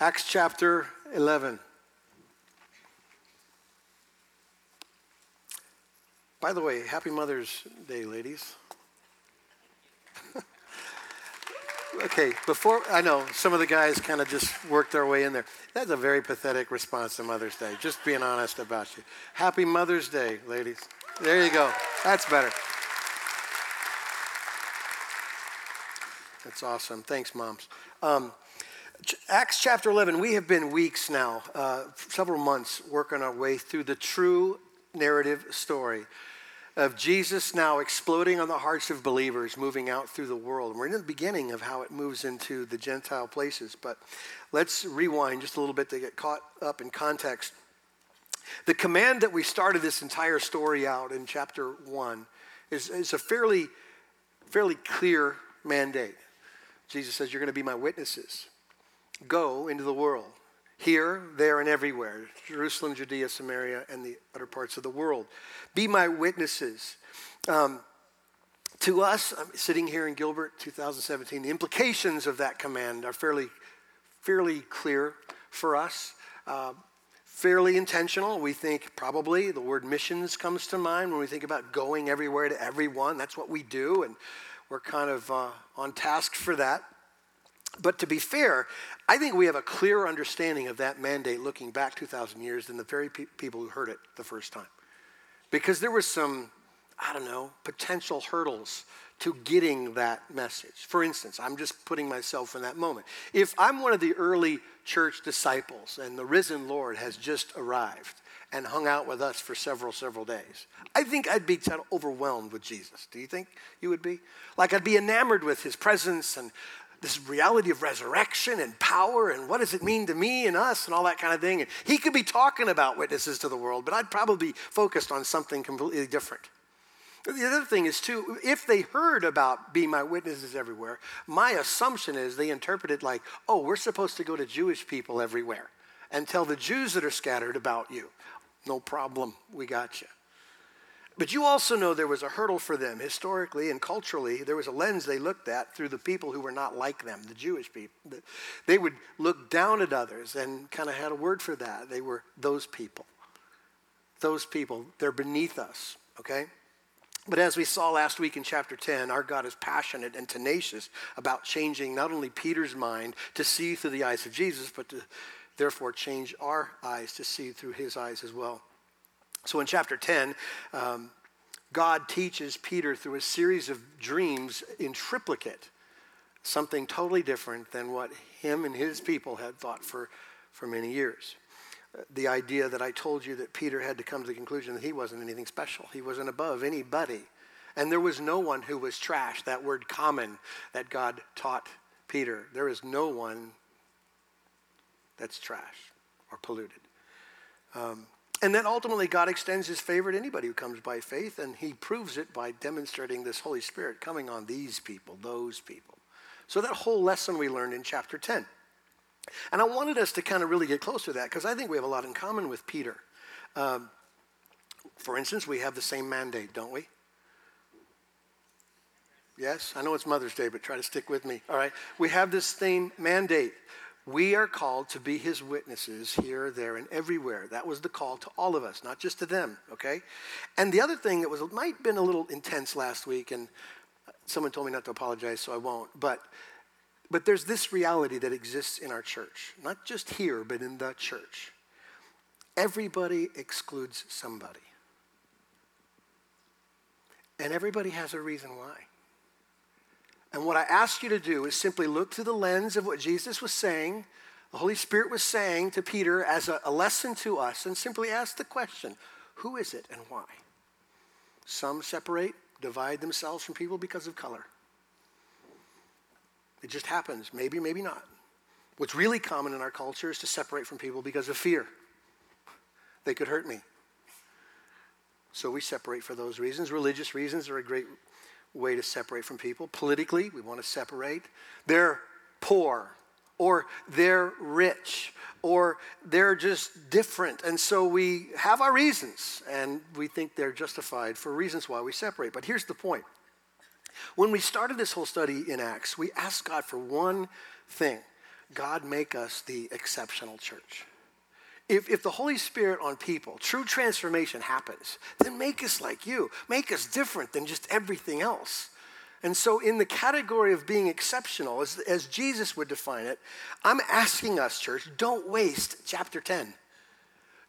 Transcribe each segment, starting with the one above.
Acts chapter 11. By the way, happy Mother's Day, ladies. okay, before I know some of the guys kind of just worked their way in there. That's a very pathetic response to Mother's Day. Just being honest about you. Happy Mother's Day, ladies. There you go. That's better. That's awesome. Thanks, moms. Um, Acts chapter 11, we have been weeks now, uh, several months, working our way through the true narrative story of Jesus now exploding on the hearts of believers, moving out through the world. We're in the beginning of how it moves into the Gentile places. But let's rewind just a little bit to get caught up in context. The command that we started this entire story out in chapter 1 is, is a fairly, fairly clear mandate. Jesus says, You're going to be my witnesses. Go into the world, here, there, and everywhere Jerusalem, Judea, Samaria, and the other parts of the world. Be my witnesses. Um, to us, I'm sitting here in Gilbert 2017, the implications of that command are fairly, fairly clear for us. Uh, fairly intentional. We think probably the word missions comes to mind when we think about going everywhere to everyone. That's what we do, and we're kind of uh, on task for that. But to be fair, I think we have a clearer understanding of that mandate looking back 2,000 years than the very pe- people who heard it the first time. Because there were some, I don't know, potential hurdles to getting that message. For instance, I'm just putting myself in that moment. If I'm one of the early church disciples and the risen Lord has just arrived and hung out with us for several, several days, I think I'd be overwhelmed with Jesus. Do you think you would be? Like I'd be enamored with his presence and this reality of resurrection and power and what does it mean to me and us and all that kind of thing. And he could be talking about witnesses to the world, but I'd probably be focused on something completely different. The other thing is, too, if they heard about be my witnesses everywhere, my assumption is they interpret it like, oh, we're supposed to go to Jewish people everywhere and tell the Jews that are scattered about you. No problem, we got you. But you also know there was a hurdle for them historically and culturally. There was a lens they looked at through the people who were not like them, the Jewish people. They would look down at others and kind of had a word for that. They were those people. Those people, they're beneath us, okay? But as we saw last week in chapter 10, our God is passionate and tenacious about changing not only Peter's mind to see through the eyes of Jesus, but to therefore change our eyes to see through his eyes as well. So in chapter 10, um, God teaches Peter through a series of dreams in triplicate, something totally different than what him and his people had thought for, for many years. The idea that I told you that Peter had to come to the conclusion that he wasn't anything special, he wasn't above anybody. And there was no one who was trash, that word common that God taught Peter. There is no one that's trash or polluted. Um, and then ultimately, God extends his favor to anybody who comes by faith, and he proves it by demonstrating this Holy Spirit coming on these people, those people. So, that whole lesson we learned in chapter 10. And I wanted us to kind of really get close to that because I think we have a lot in common with Peter. Um, for instance, we have the same mandate, don't we? Yes, I know it's Mother's Day, but try to stick with me. All right. We have this same mandate. We are called to be his witnesses here, there, and everywhere. That was the call to all of us, not just to them, okay? And the other thing that was might have been a little intense last week, and someone told me not to apologize, so I won't, but but there's this reality that exists in our church, not just here, but in the church. Everybody excludes somebody. And everybody has a reason why. And what I ask you to do is simply look through the lens of what Jesus was saying, the Holy Spirit was saying to Peter as a, a lesson to us, and simply ask the question who is it and why? Some separate, divide themselves from people because of color. It just happens. Maybe, maybe not. What's really common in our culture is to separate from people because of fear. They could hurt me. So we separate for those reasons. Religious reasons are a great way to separate from people. Politically, we want to separate. They're poor, or they're rich, or they're just different. And so we have our reasons, and we think they're justified for reasons why we separate. But here's the point when we started this whole study in Acts, we asked God for one thing God make us the exceptional church. If, if the Holy Spirit on people, true transformation happens, then make us like you. Make us different than just everything else. And so, in the category of being exceptional, as, as Jesus would define it, I'm asking us, church, don't waste chapter 10.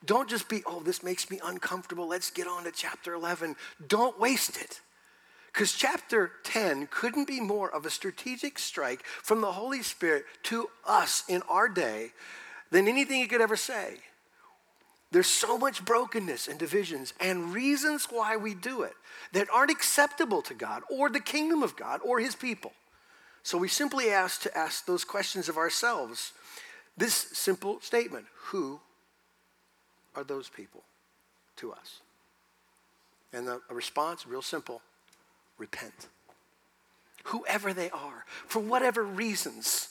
Don't just be, oh, this makes me uncomfortable. Let's get on to chapter 11. Don't waste it. Because chapter 10 couldn't be more of a strategic strike from the Holy Spirit to us in our day than anything he could ever say. There's so much brokenness and divisions and reasons why we do it that aren't acceptable to God or the kingdom of God or his people. So we simply ask to ask those questions of ourselves. This simple statement Who are those people to us? And the response, real simple repent. Whoever they are, for whatever reasons.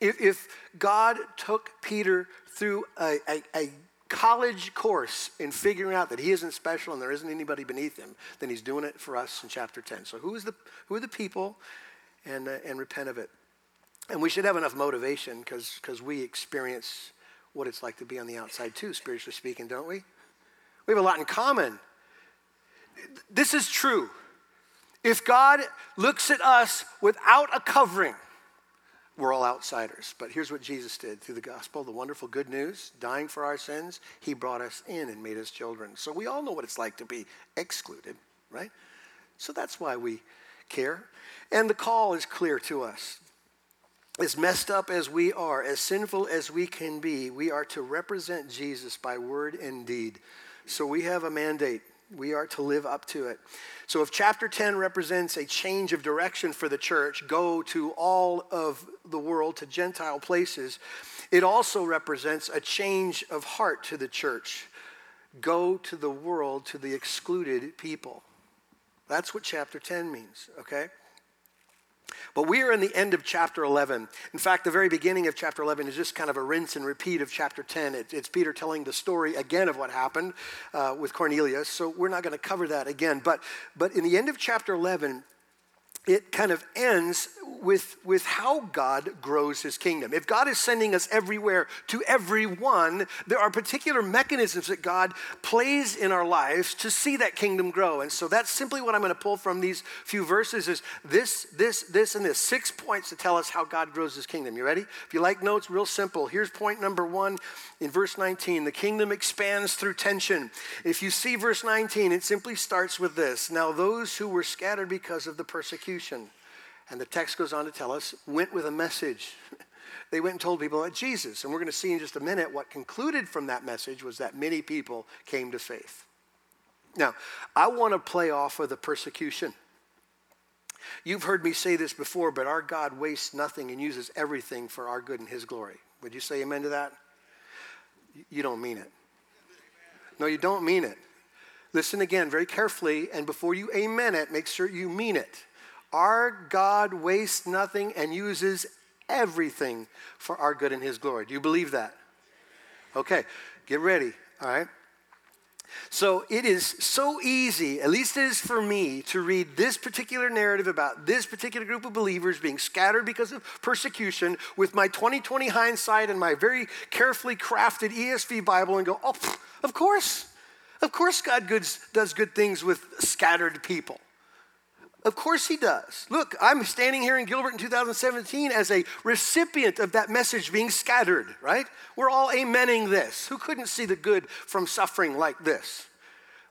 If, God took Peter through a, a, a college course in figuring out that he isn't special and there isn't anybody beneath him, then he's doing it for us in chapter 10. So who, is the, who are the people and, uh, and repent of it? And we should have enough motivation because we experience what it's like to be on the outside too, spiritually speaking, don't we? We have a lot in common. This is true. If God looks at us without a covering, we're all outsiders. But here's what Jesus did through the gospel the wonderful good news, dying for our sins, he brought us in and made us children. So we all know what it's like to be excluded, right? So that's why we care. And the call is clear to us. As messed up as we are, as sinful as we can be, we are to represent Jesus by word and deed. So we have a mandate. We are to live up to it. So, if chapter 10 represents a change of direction for the church, go to all of the world, to Gentile places, it also represents a change of heart to the church. Go to the world, to the excluded people. That's what chapter 10 means, okay? But we are in the end of chapter 11. In fact, the very beginning of chapter 11 is just kind of a rinse and repeat of chapter 10. It, it's Peter telling the story again of what happened uh, with Cornelius. So we're not going to cover that again. But, but in the end of chapter 11, it kind of ends with, with how God grows his kingdom. If God is sending us everywhere to everyone, there are particular mechanisms that God plays in our lives to see that kingdom grow. And so that's simply what I'm going to pull from these few verses is this, this, this, and this. Six points to tell us how God grows his kingdom. You ready? If you like notes, real simple. Here's point number one in verse 19. The kingdom expands through tension. If you see verse 19, it simply starts with this. Now those who were scattered because of the persecution and the text goes on to tell us, went with a message. they went and told people about Jesus. And we're going to see in just a minute what concluded from that message was that many people came to faith. Now, I want to play off of the persecution. You've heard me say this before, but our God wastes nothing and uses everything for our good and His glory. Would you say amen to that? You don't mean it. No, you don't mean it. Listen again very carefully, and before you amen it, make sure you mean it. Our God wastes nothing and uses everything for our good and His glory. Do you believe that? Okay, get ready, all right? So it is so easy, at least it is for me, to read this particular narrative about this particular group of believers being scattered because of persecution with my 2020 hindsight and my very carefully crafted ESV Bible and go, oh, of course. Of course, God does good things with scattered people. Of course he does. Look, I'm standing here in Gilbert in 2017 as a recipient of that message being scattered, right? We're all amening this. Who couldn't see the good from suffering like this?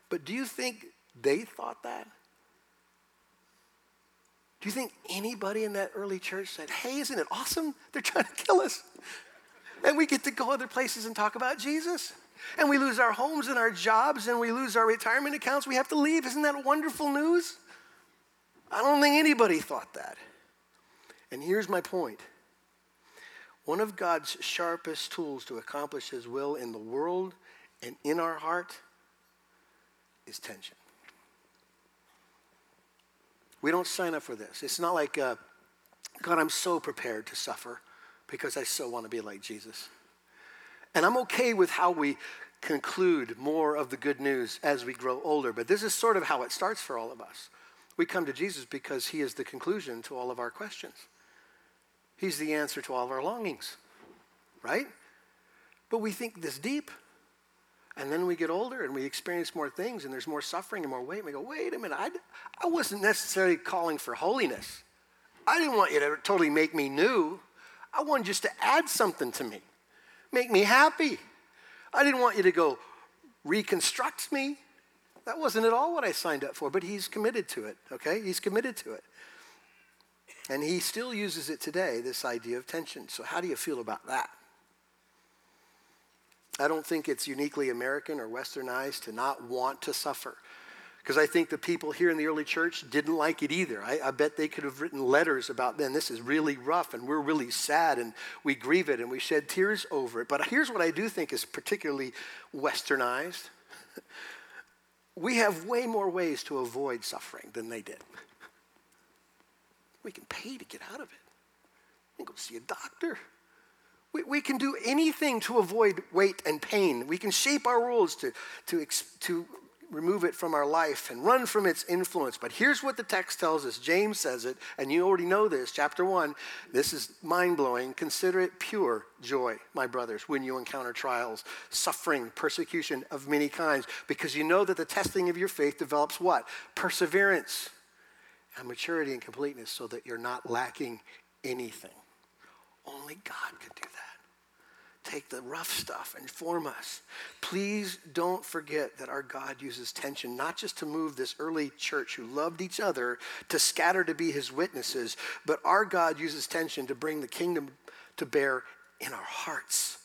But do you think they thought that? Do you think anybody in that early church said, hey, isn't it awesome? They're trying to kill us. And we get to go other places and talk about Jesus. And we lose our homes and our jobs and we lose our retirement accounts. We have to leave. Isn't that wonderful news? I don't think anybody thought that. And here's my point one of God's sharpest tools to accomplish his will in the world and in our heart is tension. We don't sign up for this. It's not like, uh, God, I'm so prepared to suffer because I so want to be like Jesus. And I'm okay with how we conclude more of the good news as we grow older, but this is sort of how it starts for all of us. We come to Jesus because he is the conclusion to all of our questions. He's the answer to all of our longings, right? But we think this deep. And then we get older and we experience more things and there's more suffering and more weight. And we go, wait a minute, I, I wasn't necessarily calling for holiness. I didn't want you to totally make me new. I wanted just to add something to me, make me happy. I didn't want you to go reconstruct me. That wasn't at all what I signed up for, but he's committed to it, okay? He's committed to it. And he still uses it today, this idea of tension. So, how do you feel about that? I don't think it's uniquely American or westernized to not want to suffer. Because I think the people here in the early church didn't like it either. I, I, bet they could have written letters about, then this is really rough and we're really sad and we grieve it and we shed tears over it. But here's what I do think is particularly westernized we have way more ways to avoid suffering than they did. We can pay to get out of it, we can go see a doctor. We, we can do anything to avoid weight and pain. We can shape our rules to, to, to remove it from our life and run from its influence. But here's what the text tells us. James says it, and you already know this. Chapter 1, this is mind blowing. Consider it pure joy, my brothers, when you encounter trials, suffering, persecution of many kinds, because you know that the testing of your faith develops what? Perseverance and maturity and completeness so that you're not lacking anything. Only God could do that take the rough stuff and form us. Please don't forget that our God uses tension not just to move this early church who loved each other to scatter to be his witnesses, but our God uses tension to bring the kingdom to bear in our hearts,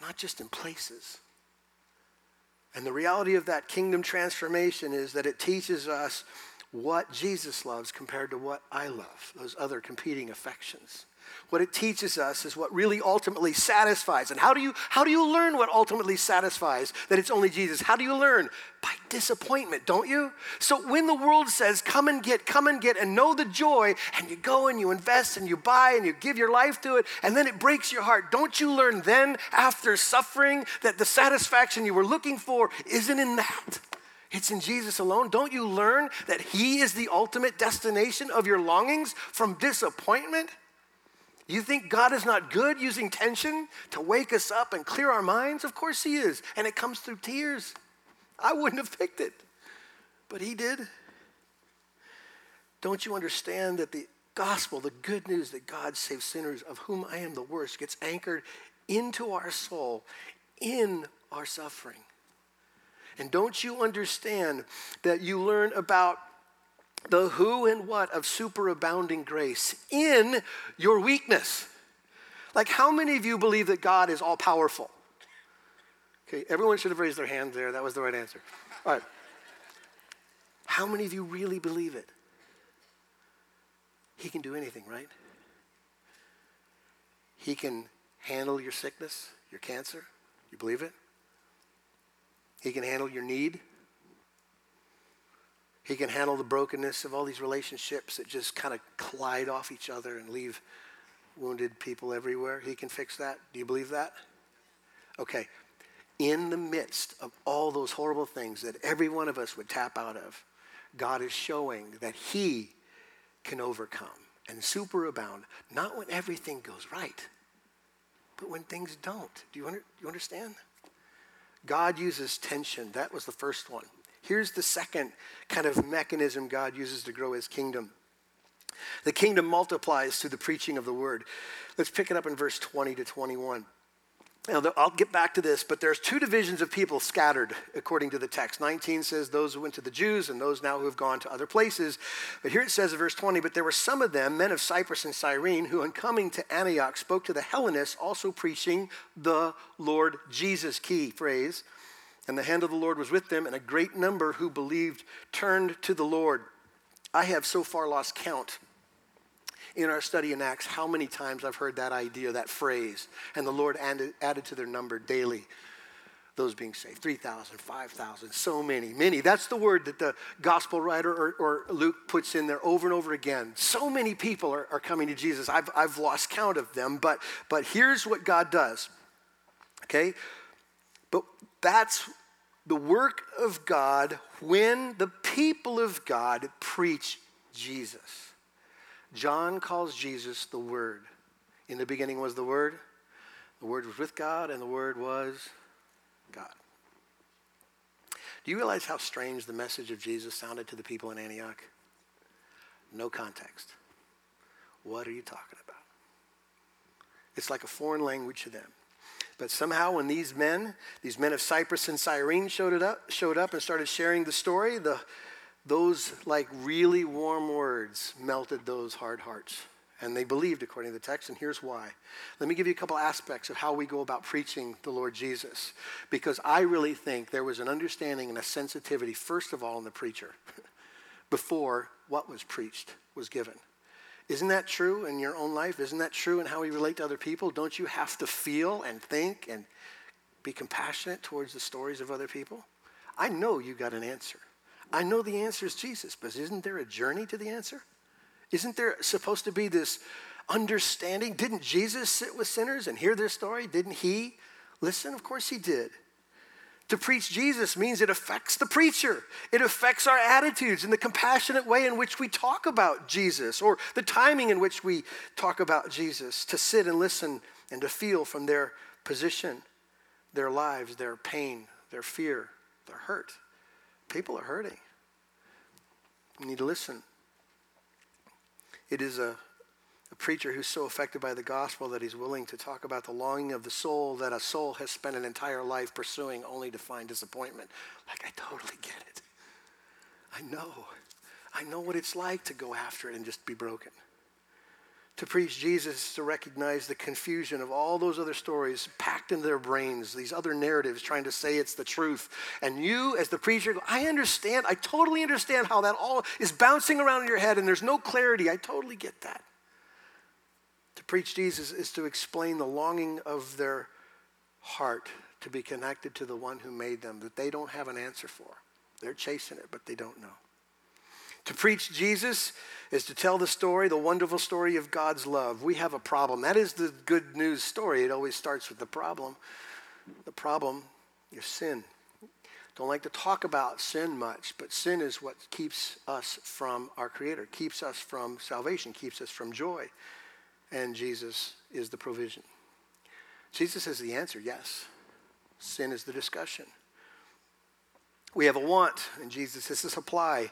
not just in places. And the reality of that kingdom transformation is that it teaches us what Jesus loves compared to what I love, those other competing affections what it teaches us is what really ultimately satisfies. And how do you how do you learn what ultimately satisfies? That it's only Jesus. How do you learn? By disappointment, don't you? So when the world says, "Come and get, come and get and know the joy," and you go and you invest and you buy and you give your life to it, and then it breaks your heart, don't you learn then after suffering that the satisfaction you were looking for isn't in that? It's in Jesus alone. Don't you learn that He is the ultimate destination of your longings from disappointment? You think God is not good using tension to wake us up and clear our minds? Of course He is. And it comes through tears. I wouldn't have picked it, but He did. Don't you understand that the gospel, the good news that God saves sinners, of whom I am the worst, gets anchored into our soul in our suffering? And don't you understand that you learn about the who and what of superabounding grace in your weakness. Like, how many of you believe that God is all powerful? Okay, everyone should have raised their hand there. That was the right answer. All right. How many of you really believe it? He can do anything, right? He can handle your sickness, your cancer. You believe it? He can handle your need. He can handle the brokenness of all these relationships that just kind of collide off each other and leave wounded people everywhere. He can fix that. Do you believe that? Okay. In the midst of all those horrible things that every one of us would tap out of, God is showing that He can overcome and superabound, not when everything goes right, but when things don't. Do you, under, you understand? God uses tension. That was the first one. Here's the second kind of mechanism God uses to grow his kingdom. The kingdom multiplies through the preaching of the word. Let's pick it up in verse 20 to 21. Now, I'll get back to this, but there's two divisions of people scattered according to the text. 19 says those who went to the Jews and those now who have gone to other places. But here it says in verse 20, but there were some of them, men of Cyprus and Cyrene, who on coming to Antioch spoke to the Hellenists, also preaching the Lord Jesus. Key phrase. And the hand of the Lord was with them, and a great number who believed turned to the Lord. I have so far lost count in our study in Acts how many times I've heard that idea, that phrase, and the Lord added, added to their number daily those being saved 3,000, 5,000, so many, many. That's the word that the gospel writer or, or, Luke puts in there over and over again. So many people are, are coming to Jesus. I've, I've lost count of them, but, but here's what God does. Okay? But that's the work of God when the people of God preach Jesus. John calls Jesus the Word. In the beginning was the Word. The Word was with God, and the Word was God. Do you realize how strange the message of Jesus sounded to the people in Antioch? No context. What are you talking about? It's like a foreign language to them. But somehow, when these men, these men of Cyprus and Cyrene, showed, it up, showed up and started sharing the story, the, those like really warm words melted those hard hearts. And they believed according to the text, and here's why. Let me give you a couple aspects of how we go about preaching the Lord Jesus. Because I really think there was an understanding and a sensitivity, first of all, in the preacher, before what was preached was given. Isn't that true in your own life? Isn't that true in how we relate to other people? Don't you have to feel and think and be compassionate towards the stories of other people? I know you got an answer. I know the answer is Jesus, but isn't there a journey to the answer? Isn't there supposed to be this understanding? Didn't Jesus sit with sinners and hear their story? Didn't he listen? Of course he did. To preach Jesus means it affects the preacher. It affects our attitudes and the compassionate way in which we talk about Jesus or the timing in which we talk about Jesus. To sit and listen and to feel from their position, their lives, their pain, their fear, their hurt. People are hurting. We need to listen. It is a, preacher who's so affected by the gospel that he's willing to talk about the longing of the soul that a soul has spent an entire life pursuing only to find disappointment. Like, I totally get it. I know. I know what it's like to go after it and just be broken. To preach Jesus to recognize the confusion of all those other stories packed into their brains, these other narratives trying to say it's the truth. And you, as the preacher, go, I understand. I totally understand how that all is bouncing around in your head and there's no clarity. I totally get that. To preach Jesus is to explain the longing of their heart to be connected to the one who made them that they don't have an answer for. They're chasing it, but they don't know. To preach Jesus is to tell the story, the wonderful story of God's love. We have a problem. That is the good news story. It always starts with the problem. The problem is sin. Don't like to talk about sin much, but sin is what keeps us from our Creator, keeps us from salvation, keeps us from joy. And Jesus is the provision. Jesus is the answer, yes. Sin is the discussion. We have a want, and Jesus is the supply.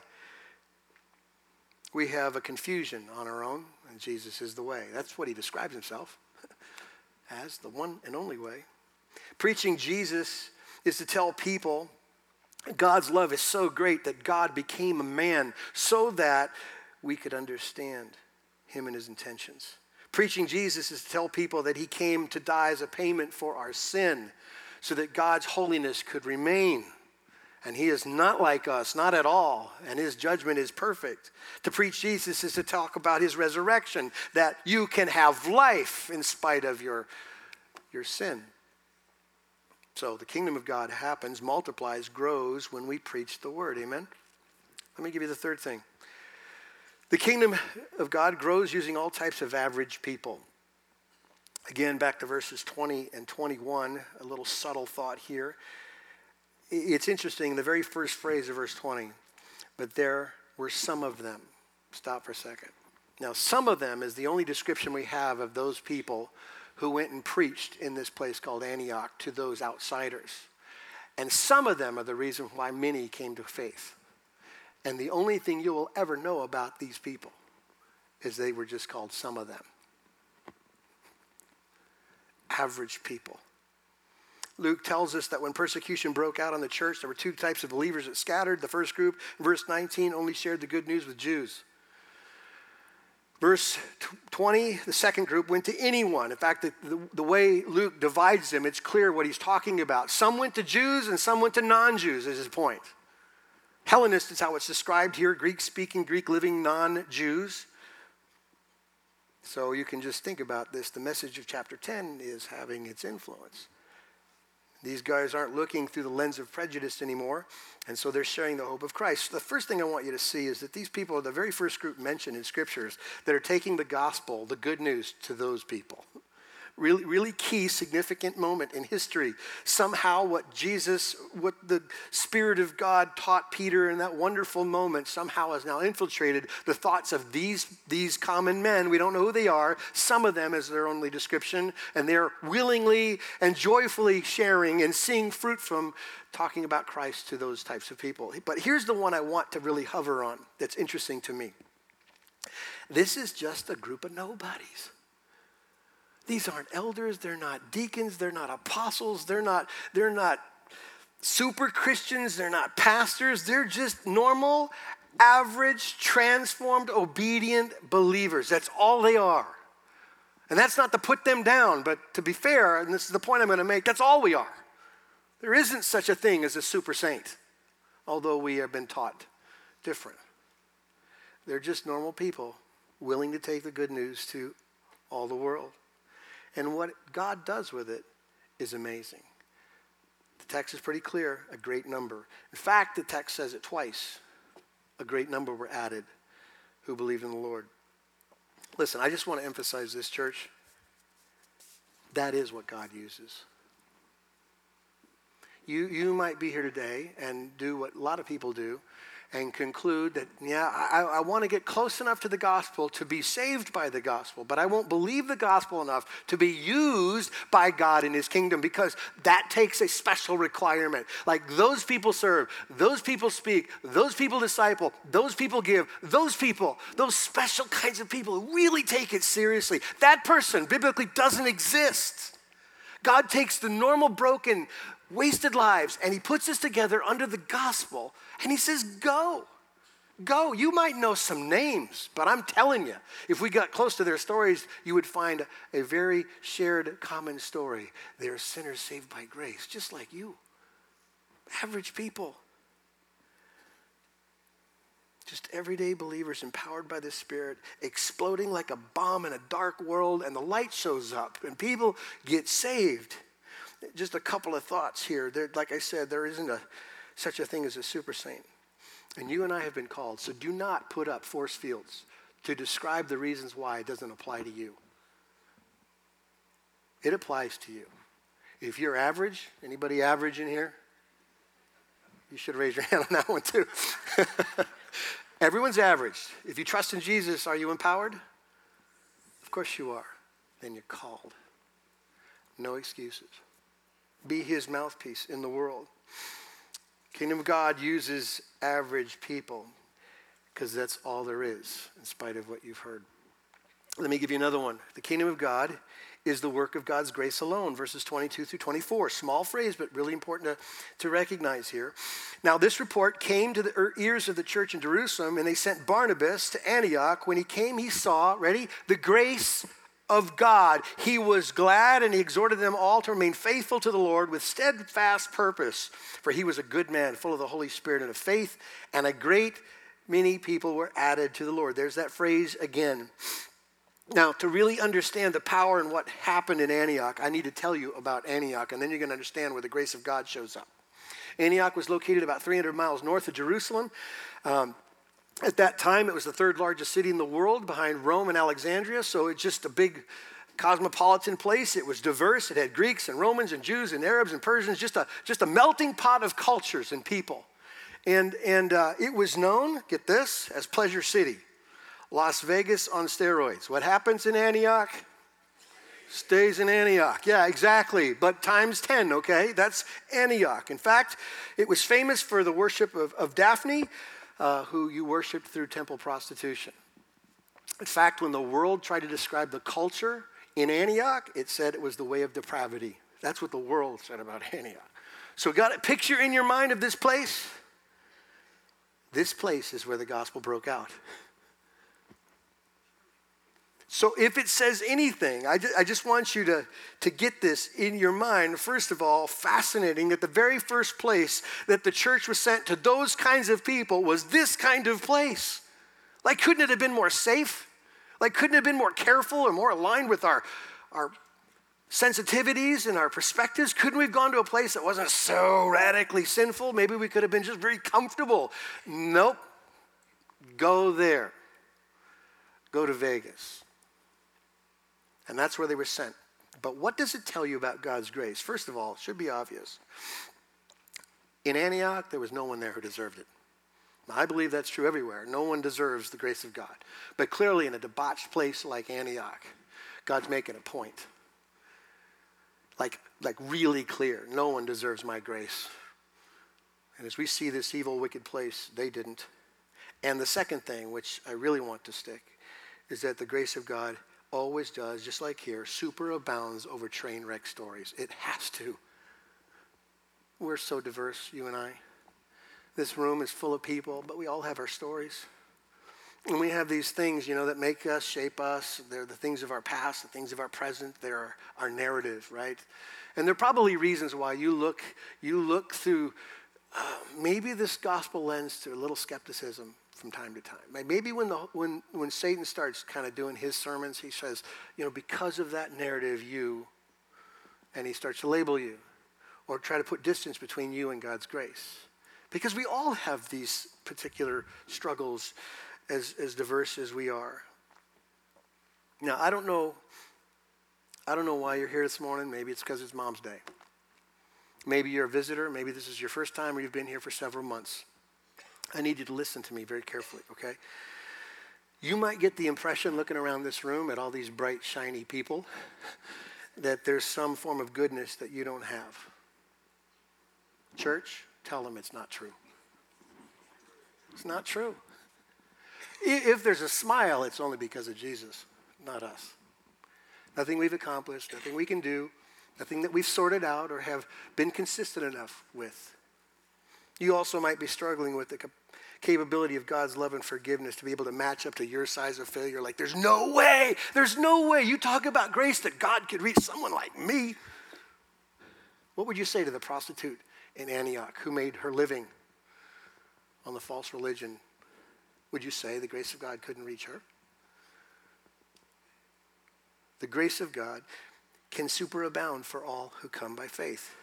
We have a confusion on our own, and Jesus is the way. That's what he describes himself as the one and only way. Preaching Jesus is to tell people God's love is so great that God became a man so that we could understand him and his intentions. Preaching Jesus is to tell people that he came to die as a payment for our sin so that God's holiness could remain. And he is not like us, not at all. And his judgment is perfect. To preach Jesus is to talk about his resurrection, that you can have life in spite of your, your sin. So the kingdom of God happens, multiplies, grows when we preach the word. Amen? Let me give you the third thing. The kingdom of God grows using all types of average people. Again, back to verses 20 and 21, a little subtle thought here. It's interesting, the very first phrase of verse 20, but there were some of them. Stop for a second. Now, some of them is the only description we have of those people who went and preached in this place called Antioch to those outsiders. And some of them are the reason why many came to faith. And the only thing you will ever know about these people is they were just called some of them. Average people. Luke tells us that when persecution broke out on the church, there were two types of believers that scattered. The first group, verse 19, only shared the good news with Jews. Verse 20, the second group went to anyone. In fact, the, the, the, way Luke divides them, it's clear what he's talking about. Some went to Jews and some went to non Jews, is his point. Hellenist is how it's described here Greek speaking, Greek living non Jews. So you can just think about this. The message of chapter 10 is having its influence. These guys aren't looking through the lens of prejudice anymore, and so they're sharing the hope of Christ. The first thing I want you to see is that these people are the very first group mentioned in scriptures that are taking the gospel, the good news, to those people. Really, really key, significant moment in history. Somehow, what Jesus, what the Spirit of God taught Peter in that wonderful moment, somehow has now infiltrated the thoughts of these, these common men. We don't know who they are. Some of them is their only description, and they're willingly and joyfully sharing and seeing fruit from talking about Christ to those types of people. But here's the one I want to really hover on that's interesting to me. This is just a group of nobodies. These aren't elders, they're not deacons, they're not apostles, they're not, they're not super Christians, they're not pastors, they're just normal, average, transformed, obedient believers. That's all they are. And that's not to put them down, but to be fair, and this is the point I'm going to make, that's all we are. There isn't such a thing as a super saint, although we have been taught different. They're just normal people willing to take the good news to all the world. And what God does with it is amazing. The text is pretty clear a great number. In fact, the text says it twice. A great number were added who believed in the Lord. Listen, I just want to emphasize this, church. That is what God uses. You, you might be here today and do what a lot of people do and conclude that, yeah, I, I want to get close enough to the gospel to be saved by the gospel, but I won't believe the gospel enough to be used by God in his kingdom because that takes a special requirement. Like those people serve, those people speak, those people disciple, those people give, those people, those special kinds of people who really take it seriously. That person biblically doesn't exist. God takes the normal, broken, wasted lives and he puts us together under the gospel and he says, Go. Go. You might know some names, but I'm telling you, if we got close to their stories, you would find a very shared common story. They're sinners saved by grace, just like you. Average people. Just everyday believers empowered by the Spirit, exploding like a bomb in a dark world, and the light shows up, and people get saved. Just a couple of thoughts here. There, like I said, there isn't a such a thing as a super saint. And you and I have been called. So do not put up force fields to describe the reasons why it doesn't apply to you. It applies to you. If you're average, anybody average in here? You should raise your hand on that one too. Everyone's average. If you trust in Jesus, are you empowered? Of course you are. Then you're called. No excuses. Be his mouthpiece in the world. Kingdom of God uses average people because that's all there is, in spite of what you've heard. Let me give you another one. The kingdom of God is the work of God's grace alone, verses 22 through 24. Small phrase, but really important to, to recognize here. Now, this report came to the ears of the church in Jerusalem, and they sent Barnabas to Antioch. When he came, he saw, ready, the grace of God. He was glad and he exhorted them all to remain faithful to the Lord with steadfast purpose, for he was a good man, full of the Holy Spirit and of faith, and a great many people were added to the Lord. There's that phrase again. Now, to really understand the power and what happened in Antioch, I need to tell you about Antioch, and then you're going to understand where the grace of God shows up. Antioch was located about 300 miles north of Jerusalem. Um, at that time, it was the third largest city in the world behind Rome and Alexandria, so it's just a big cosmopolitan place. It was diverse. It had Greeks and Romans and Jews and Arabs and Persians, just a, just a melting pot of cultures and people. And, and uh, it was known, get this, as Pleasure City. Las Vegas on steroids. What happens in Antioch? Stays in Antioch. Yeah, exactly. But times 10, okay? That's Antioch. In fact, it was famous for the worship of, of Daphne, uh, who you worshiped through temple prostitution. In fact, when the world tried to describe the culture in Antioch, it said it was the way of depravity. That's what the world said about Antioch. So, got a picture in your mind of this place? This place is where the gospel broke out. So if it says anything, I just, I just, want you to, to get this in your mind. First of all, fascinating that the very first place that the church was sent to those kinds of people was this kind of place. Like, couldn't it have been more safe? Like, couldn't it have been more careful or more aligned with our, our sensitivities and our perspectives? Couldn't we have gone to a place that wasn't so radically sinful? Maybe we could have been just very comfortable. Nope. Go there. Go to Vegas. And that's where they were sent. But what does it tell you about God's grace? First of all, it should be obvious. In Antioch, there was no one there who deserved it. I believe that's true everywhere. No one deserves the grace of God. But clearly, in a debauched place like Antioch, God's making a point. Like, like really clear. No one deserves my grace. And as we see this evil, wicked place, they didn't. And the second thing, which I really want to stick, is that the grace of God always does, just like here, superabounds over train wreck stories. It has to. We're so diverse, you and I. This room is full of people, but we all have our stories. And we have these things, you know, that make us, shape us. They're the things of our past, the things of our present. They're our, our narrative, right? And there are probably reasons why you look, you look through uh, maybe this gospel lens to a little skepticism from time to time. Maybe when, the, when, when Satan starts kind of doing his sermons, he says, you know, because of that narrative, you, and he starts to label you or try to put distance between you and God's grace. Because we all have these particular struggles as, as diverse as we are. Now, I don't know, I don't know why you're here this morning. Maybe it's because it's Mom's Day. Maybe you're a visitor. Maybe this is your first time or you've been here for several months. I need you to listen to me very carefully, okay? You might get the impression looking around this room at all these bright, shiny people that there's some form of goodness that you don't have. Church, tell them it's not true. It's not true. If there's a smile, it's only because of Jesus, not us. Nothing we've accomplished, nothing we can do, nothing that we've sorted out or have been consistent enough with. You also might be struggling with the capability of God's love and forgiveness to be able to match up to your size of failure. Like, there's no way, there's no way. You talk about grace that God could reach someone like me. What would you say to the prostitute in Antioch who made her living on the false religion, would you say the grace of God couldn't reach her? The grace of God can superabound for all who come by faith.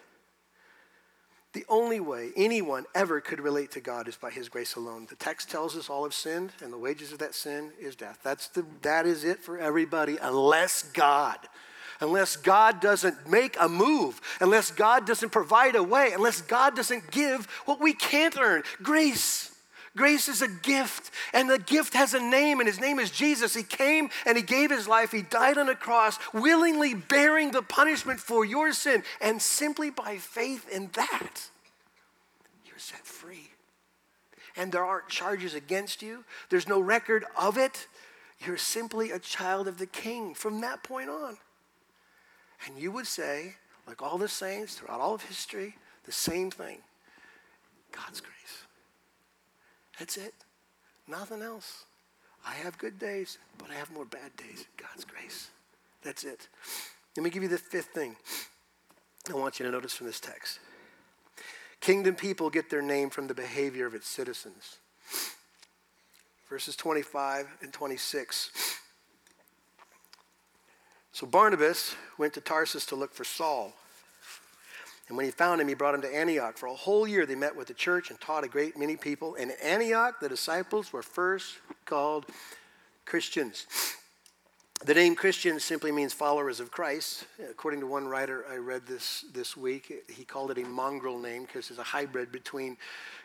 The only way anyone ever could relate to God is by his grace alone. The text tells us all have sinned, and the wages of that sin is death. That's the, that is it for everybody, unless God unless God doesn't make a move, unless God doesn't provide a way, unless God doesn't give what we can't earn grace. Grace is a gift, and the gift has a name, and his name is Jesus. He came and he gave his life. He died on a cross, willingly bearing the punishment for your sin. And simply by faith in that, you're set free. And there aren't charges against you, there's no record of it. You're simply a child of the king from that point on. And you would say, like all the saints throughout all of history, the same thing God's grace. That's it. Nothing else. I have good days, but I have more bad days. God's grace. That's it. Let me give you the fifth thing I want you to notice from this text. Kingdom people get their name from the behavior of its citizens. Verses 25 and 26. So Barnabas went to Tarsus to look for Saul. And when he found him, he brought him to Antioch. For a whole year, they met with the church and taught a great many people. In Antioch, the disciples were first called Christians. The name Christian simply means followers of Christ. According to one writer I read this this week, he called it a mongrel name because it's a hybrid between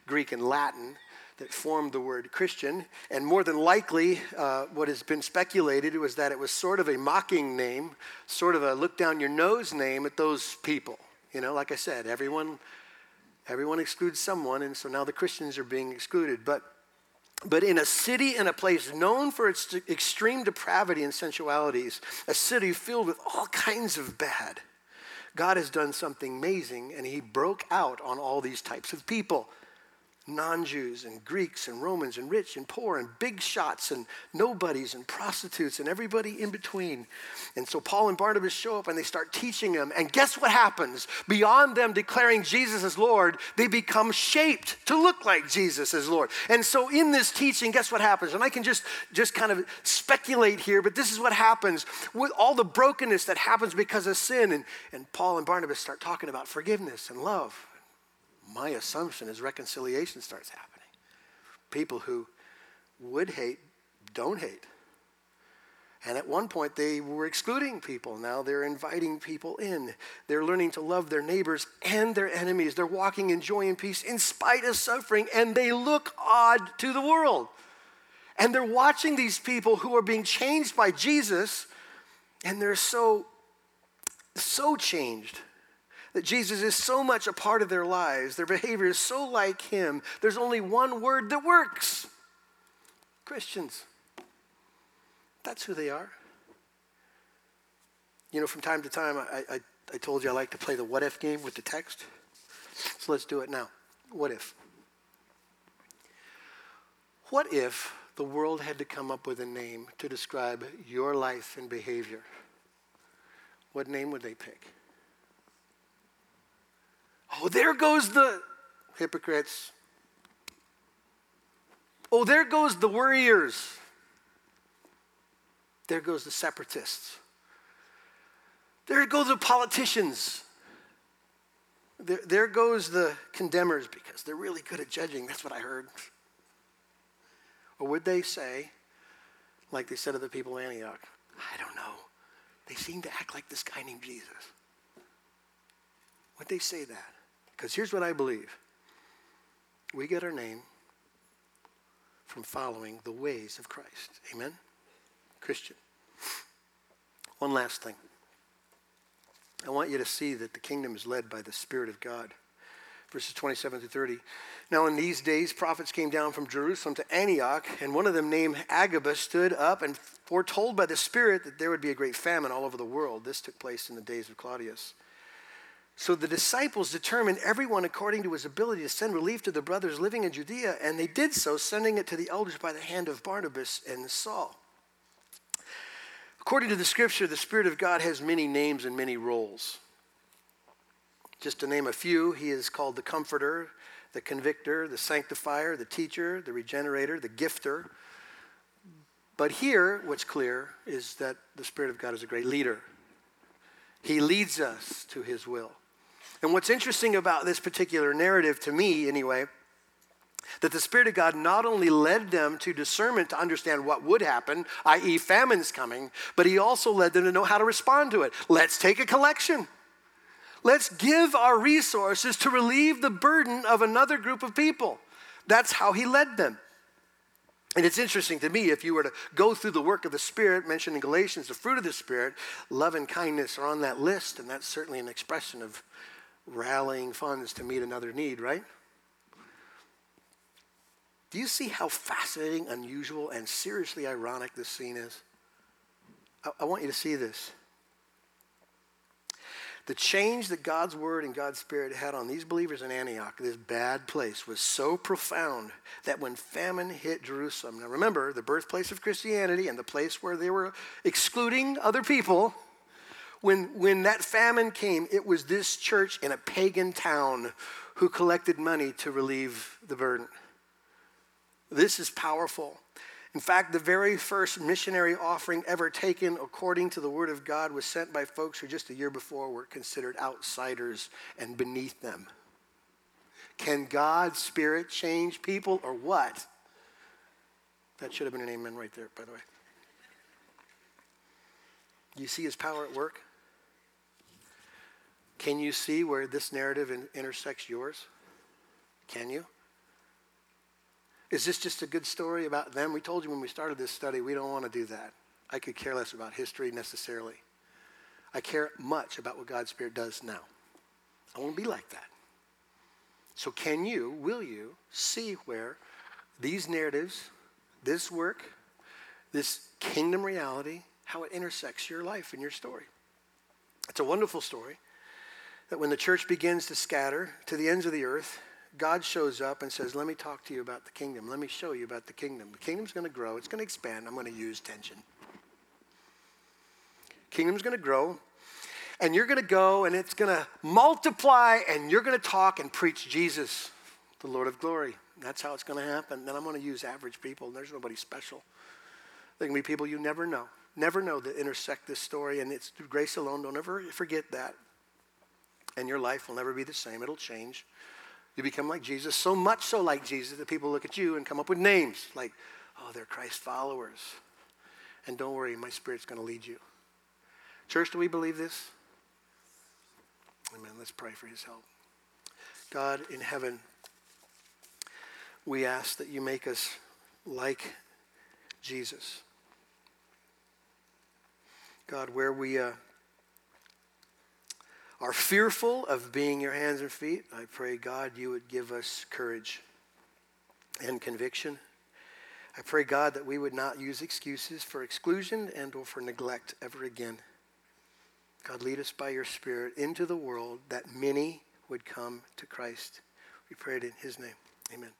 Greek and Latin that formed the word Christian. And more than likely, uh, what has been speculated was that it was sort of a mocking name, sort of a look down your nose name at those people. You know, like I said, everyone, everyone excludes someone, and so now the Christians are being excluded. But but in a city and a place known for its extreme depravity and sensualities, a city filled with all kinds of bad, God has done something amazing and he broke out on all these types of people non Jews and Greeks and Romans and rich and poor and big shots and nobodies and prostitutes and everybody in between. And so Paul and Barnabas show up and they start teaching them. And guess what happens? Beyond them declaring Jesus as Lord, they become shaped to look like Jesus as Lord. And so in this teaching, guess what happens? And I can just, just kind of speculate here, but this is what happens with all the brokenness that happens because of sin. And, and Paul and Barnabas start talking about forgiveness and love my assumption is reconciliation starts happening. People who would hate don't hate. And at one point, they were excluding people. Now they're inviting people in. They're learning to love their neighbors and their enemies. They're walking in joy and peace in spite of suffering, and they look odd to the world. And they're watching these people who are being changed by Jesus, and they're so, so changed that Jesus is so much a part of their lives. Their behavior is so like Him. There's only one word that works Christians. That's who they are. You know, from time to time, I, I, I told you I like to play the what if game with the text. So let's do it now. What if? What if the world had to come up with a name to describe your life and behavior? What name would they pick? Oh, there goes the hypocrites. Oh, there goes the worriers. There goes the separatists. There go the politicians. There, there goes the condemners because they're really good at judging. That's what I heard. Or would they say, like they said of the people of Antioch, I don't know. They seem to act like this guy named Jesus. Would they say that? Because here's what I believe we get our name from following the ways of Christ. Amen? Christian. One last thing. I want you to see that the kingdom is led by the Spirit of God. Verses 27 to 30. Now, in these days, prophets came down from Jerusalem to Antioch, and one of them, named Agabus, stood up and foretold by the Spirit that there would be a great famine all over the world. This took place in the days of Claudius. So the disciples determined everyone according to his ability to send relief to the brothers living in Judea, and they did so, sending it to the elders by the hand of Barnabas and Saul. According to the scripture, the Spirit of God has many names and many roles. Just to name a few, he is called the Comforter, the Convictor, the Sanctifier, the Teacher, the Regenerator, the Gifter. But here, what's clear is that the Spirit of God is a great leader. He leads us to his will. And what's interesting about this particular narrative, to me anyway, that the Spirit of God not only led them to discernment to understand what would happen, i.e., famine's coming, but He also led them to know how to respond to it. Let's take a collection. Let's give our resources to relieve the burden of another group of people. That's how He led them. And it's interesting to me if you were to go through the work of the Spirit, mentioned in Galatians, the fruit of the Spirit, love and kindness are on that list, and that's certainly an expression of rallying funds to meet another need, right? Do you see how fascinating, unusual, and seriously ironic this scene is? I, I want you to see this. The change that God's word and God's spirit had on these believers in Antioch, this bad place, was so profound that when famine hit Jerusalem, now remember, the birthplace of Christianity and the place where they were excluding other people, when, when that famine came, it was this church in a pagan town who collected money to relieve the burden. This is powerful. In fact, the very first missionary offering ever taken according to the Word of God was sent by folks who just a year before were considered outsiders and beneath them. Can God's Spirit change people or what? That should have been an amen right there, by the way. You see his power at work? Can you see where this narrative in, intersects yours? Can you? Is this just a good story about them? We told you when we started this study, we don't want to do that. I could care less about history necessarily. I care much about what God's Spirit does now. I want to be like that. So, can you, will you, see where these narratives, this work, this kingdom reality, how it intersects your life and your story? It's a wonderful story that when the church begins to scatter to the ends of the earth, God shows up and says, Let me talk to you about the kingdom. Let me show you about the kingdom. The kingdom's going to grow, it's going to expand. I'm going to use tension. Kingdom's going to grow, and you're going to go and it's going to multiply, and you're going to talk and preach Jesus, the Lord of glory. That's how it's going to happen. Then I'm going to use average people. There's nobody special. There can be people you never know, never know that intersect this story, and it's through grace alone. Don't ever forget that and your life will never be the same. It'll change. You become like Jesus, so much so like Jesus that people look at you and come up with names like, oh, they're Christ followers. And don't worry, my Spirit's going to lead you. Church, do we believe this? Amen. Let's pray for his help. God in heaven, we ask that you make us like Jesus. God, where we uh, are fearful of being your hands and feet, I pray, God, you would give us courage and conviction. I pray, God, that we would not use excuses for exclusion and or for neglect ever again. God, lead us by your Spirit into the world that many would come to Christ. We pray it in his name. Amen.